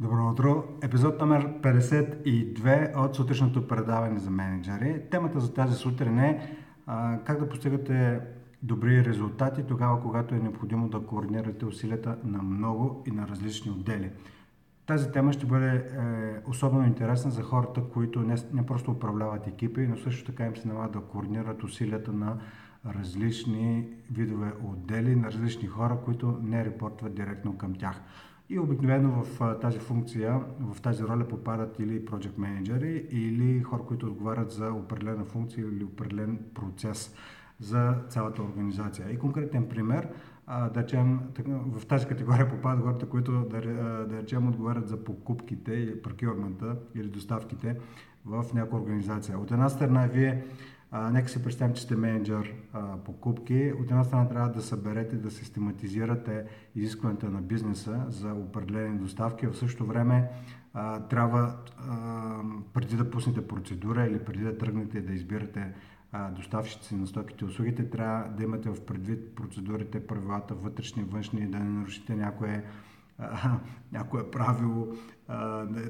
Добро утро! Епизод номер 52 от сутрешното предаване за менеджери. Темата за тази сутрин е а, как да постигате добри резултати тогава, когато е необходимо да координирате усилията на много и на различни отдели. Тази тема ще бъде е, особено интересна за хората, които не, не просто управляват екипи, но също така им се налага да координират усилията на различни видове отдели, на различни хора, които не репортват директно към тях. И обикновено в тази функция, в тази роля попадат или project менеджери, или хора, които отговарят за определена функция или определен процес за цялата организация. И конкретен пример, да речем, в тази категория попадат хората, които да, речем отговарят за покупките паркирмента или доставките в някоя организация. От една страна, вие а, нека си представим, че сте менеджер а, покупки. От една страна трябва да съберете, да систематизирате изискването на бизнеса за определени доставки. В същото време а, трябва, а, преди да пуснете процедура или преди да тръгнете да избирате доставчици на стоките и услугите, трябва да имате в предвид процедурите, правилата, вътрешни, външни, да не нарушите някое някое правило,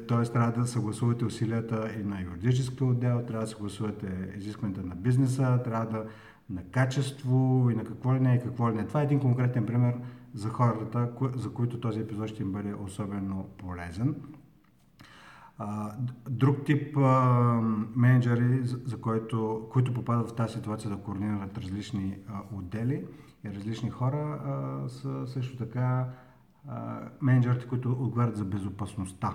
т.е. трябва да съгласувате усилията и на юридическия отдел, трябва да съгласувате изискването на бизнеса, трябва да на качество и на какво ли не и какво ли не. Това е един конкретен пример за хората, за които този епизод ще им бъде особено полезен. Друг тип менеджери, за който, които попадат в тази ситуация да координират различни отдели и различни хора, са също така менеджерите, които отговарят за безопасността.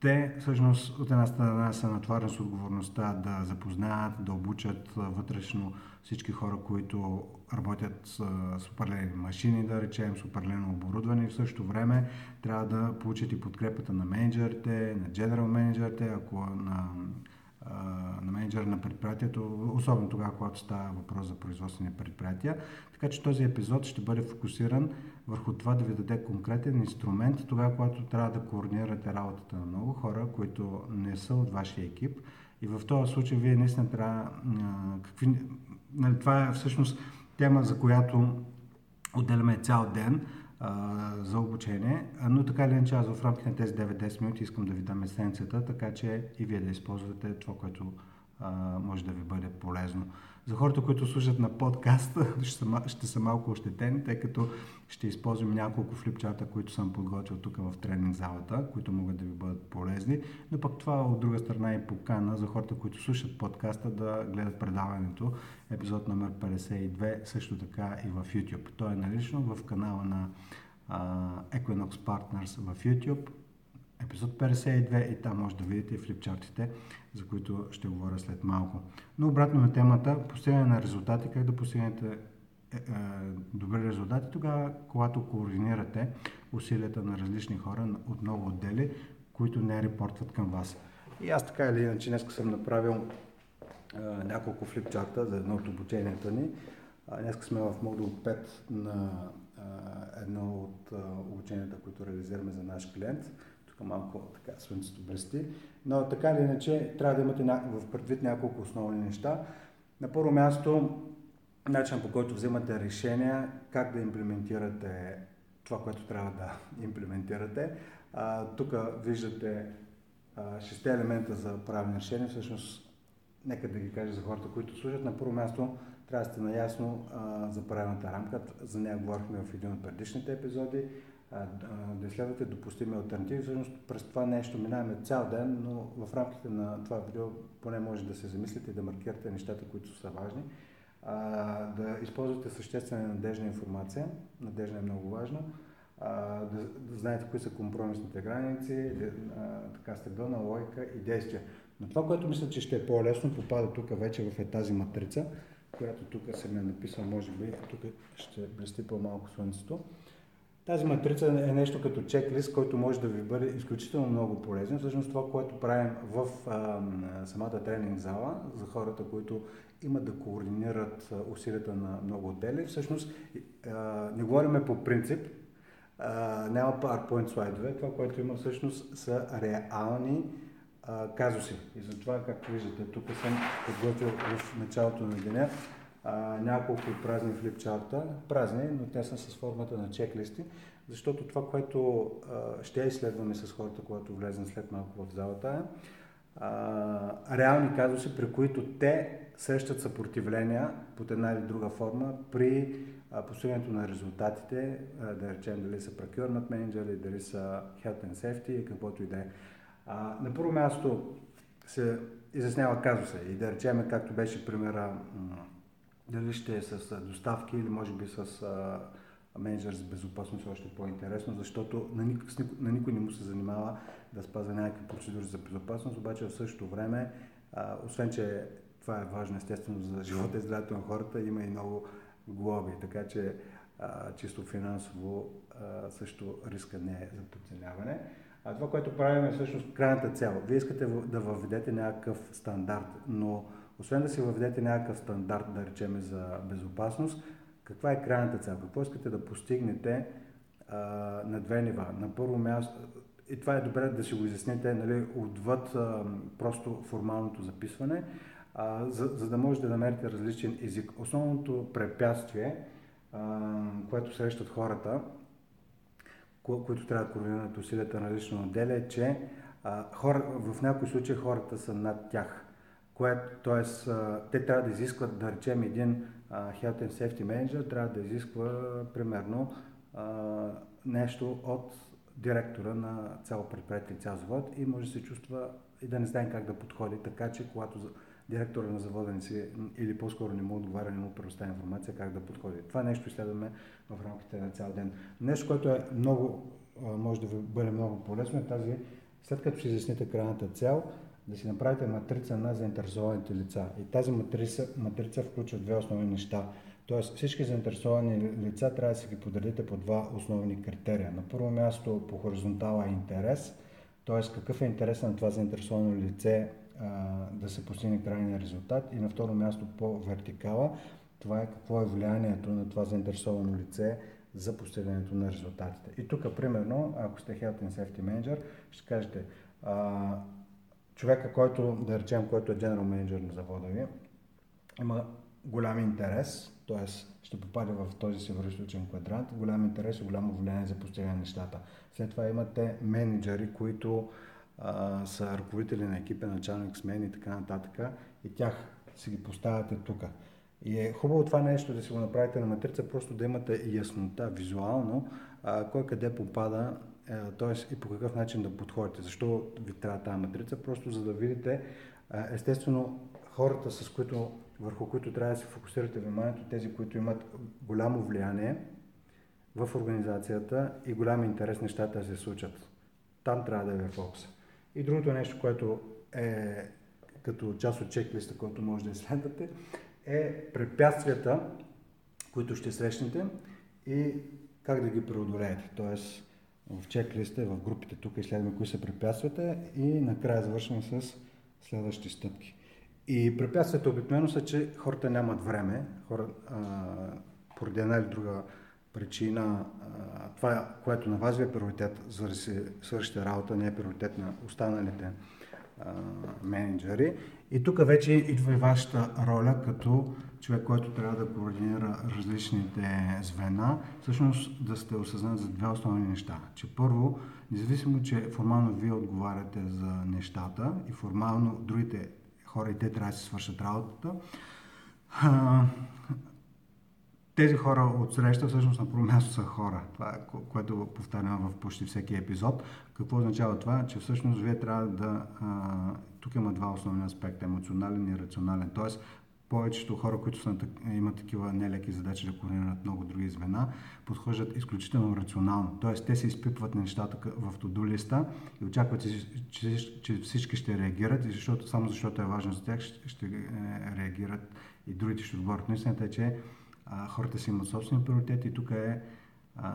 Те всъщност от една страна са натварени с отговорността да запознаят, да обучат вътрешно всички хора, които работят с, с определени машини, да речем, с определено оборудване и в същото време трябва да получат и подкрепата на менеджерите, на дженерал менеджерите, ако на на менеджера на предприятието, особено тогава, когато става въпрос за производствени предприятия. Така че този епизод ще бъде фокусиран върху това да ви даде конкретен инструмент, тогава, когато трябва да координирате работата на много хора, които не са от вашия екип. И в този случай вие наистина трябва... Какви, нали, това е всъщност тема, за която отделяме цял ден за обучение, но така или иначе аз в рамките на тези 9-10 минути искам да ви дам есенцията, така че и вие да използвате това, което може да ви бъде полезно. За хората, които слушат на подкаст, ще са, ще са малко ощетени, тъй като ще използвам няколко флипчата, които съм подготвил тук в тренинг залата, които могат да ви бъдат полезни. Но пък това от друга страна е покана за хората, които слушат подкаста да гледат предаването, епизод номер 52, също така и в YouTube. То е налично в канала на uh, Equinox Partners в YouTube епизод 52 и там може да видите флипчартите, за които ще говоря след малко. Но обратно на темата, постигане на резултати, как да постигнете е, е, добри резултати, тогава, когато координирате усилията на различни хора от много отдели, които не репортват към вас. И аз така или иначе днес съм направил е, няколко флипчарта за едно от обученията ни. Днес сме в модул 5 на едно от обученията, които реализираме за наш клиент малко така слънцето блести. Но така или иначе трябва да имате в предвид няколко основни неща. На първо място, начин по който вземате решения, как да имплементирате това, което трябва да имплементирате. Тук виждате шесте елемента за правилни решения. Всъщност, нека да ги кажа за хората, които служат. На първо място, трябва да сте наясно за правилната рамка. За нея говорихме в един от предишните епизоди да изследвате допустими альтернативи. Всъщност през това нещо минаваме цял ден, но в рамките на това видео поне може да се замислите и да маркирате нещата, които са важни. А, да използвате съществена и надежна информация. Надежна е много важна. А, да, да знаете кои са компромисните граници, а, така стабилна логика и действия. Но това, което мисля, че ще е по-лесно, попада тук вече в е тази матрица, която тук съм е написал, може би, тук ще блести по-малко слънцето. Тази матрица е нещо като чеклист, който може да ви бъде изключително много полезен. Всъщност това, което правим в а, самата тренинг зала за хората, които имат да координират усилията на много отдели, всъщност а, не говориме по принцип, а, няма PowerPoint слайдове, това, което има всъщност са реални а, казуси. И затова, както виждате, тук съм подготвил в началото на деня а, няколко празни флипчарта, празни, но те са с формата на чеклисти, защото това, което а, ще изследваме с хората, когато влезем след малко в залата е реални казуси, при които те срещат съпротивления под една или друга форма при постигането на резултатите, да речем дали са procurement manager, дали са health and safety, каквото и да е. На първо място се изяснява казуса и да речем, както беше примера, дали ще е с доставки или може би с менеджер за безопасност още по-интересно, защото на никой, на никой не му се занимава да спазва някакви процедури за безопасност, обаче в същото време, а, освен че това е важно естествено за живота и здравето на хората, има и много глоби, така че а, чисто финансово а, също риска не е за подценяване. А това, което правим е всъщност крайната цел. Вие искате да въведете някакъв стандарт, но освен да си въведете някакъв стандарт, да речеме за безопасност, каква е крайната цел? Какво искате да постигнете а, на две нива? На първо място, и това е добре да си го изясните нали, отвъд а, просто формалното записване, а, за, за да можете да намерите различен език. Основното препятствие, а, което срещат хората, ко, които трябва да координират усилията на различно отделя, е, че а, хора, в някои случаи хората са над тях. Което, т.е. те трябва да изискват, да речем, един Health and Safety Manager трябва да изисква примерно нещо от директора на цяло предприятие, цял завод и може да се чувства и да не знае как да подходи, така че когато директора на завода не си, или по-скоро не му отговаря, не му предоставя информация как да подходи. Това нещо изследваме в рамките на цял ден. Нещо, което е много, може да ви бъде много полезно е тази, след като си изясните крайната цел, да си направите матрица на заинтересованите лица. И тази матрица, матрица включва две основни неща. Тоест всички заинтересовани лица трябва да си ги подредите по два основни критерия. На първо място по хоризонтала е интерес, т.е. какъв е интерес на това заинтересовано лице а, да се постигне крайния резултат. И на второ място по вертикала, това е какво е влиянието на това заинтересовано лице за постигането на резултатите. И тук, примерно, ако сте Health and Safety Manager, ще кажете, а, човека, който, да речем, който е General Manager на завода ви, има голям интерес, т.е. ще попаде в този североисточен квадрант, голям интерес и голямо влияние за постигане на нещата. След това имате менеджери, които а, са ръководители на екипа, началник смен и така нататък, и тях си ги поставяте тук. И е хубаво това нещо да си го направите на матрица, просто да имате яснота визуално, а, кой къде попада т.е. и по какъв начин да подходите. Защо ви трябва тази матрица? Просто за да видите, естествено, хората, с които, върху които трябва да се фокусирате вниманието, тези, които имат голямо влияние в организацията и голям интерес нещата да се случат. Там трябва да е фокус. И другото нещо, което е като част от чеклиста, който може да изследвате, е препятствията, които ще срещнете и как да ги преодолеете. Тоест, в чек-листа, в групите тук изследваме кои са препятствията и накрая завършваме с следващи стъпки. И препятствията обикновено са, че хората нямат време, хора, а, поради една или друга причина, а, това, което на вас ви е приоритет, за да си свършите работа, не е приоритет на останалите менеджери. И тук вече идва и вашата роля като човек, който трябва да координира различните звена, всъщност да сте осъзнат за две основни неща. Че първо, независимо, че формално вие отговаряте за нещата и формално другите хора и те трябва да си свършат работата, тези хора от среща всъщност на първо място са хора. Това е което повтарям в почти всеки епизод. Какво означава това? Че всъщност вие трябва да... А, тук има два основни аспекта. Емоционален и рационален. Тоест, повечето хора, които са, имат такива нелеки задачи да координират много други звена, подхождат изключително рационално. Тоест, те се изпипват нещата в туду листа и очакват, че, че всички ще реагират, и защото, само защото е важно за тях, ще, ще е, реагират и другите ще отговорят. Но истината е, че а, хората си имат собствени приоритети и тук е а,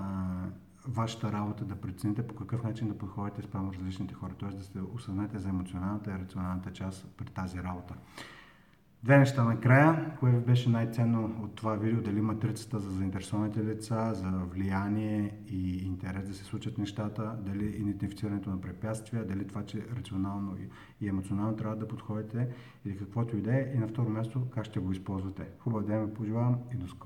вашата работа да прецените по какъв начин да подходите спрямо различните хора, т.е. да се осъзнаете за емоционалната и рационалната част при тази работа. Две неща накрая. Кое ви беше най-ценно от това видео? Дали матрицата за заинтересованите лица, за влияние и интерес да се случат нещата, дали идентифицирането на препятствия, дали това, че рационално и емоционално трябва да подходите или каквото и да е. И на второ място, как ще го използвате. Хубав ден ви пожелавам и до скоро!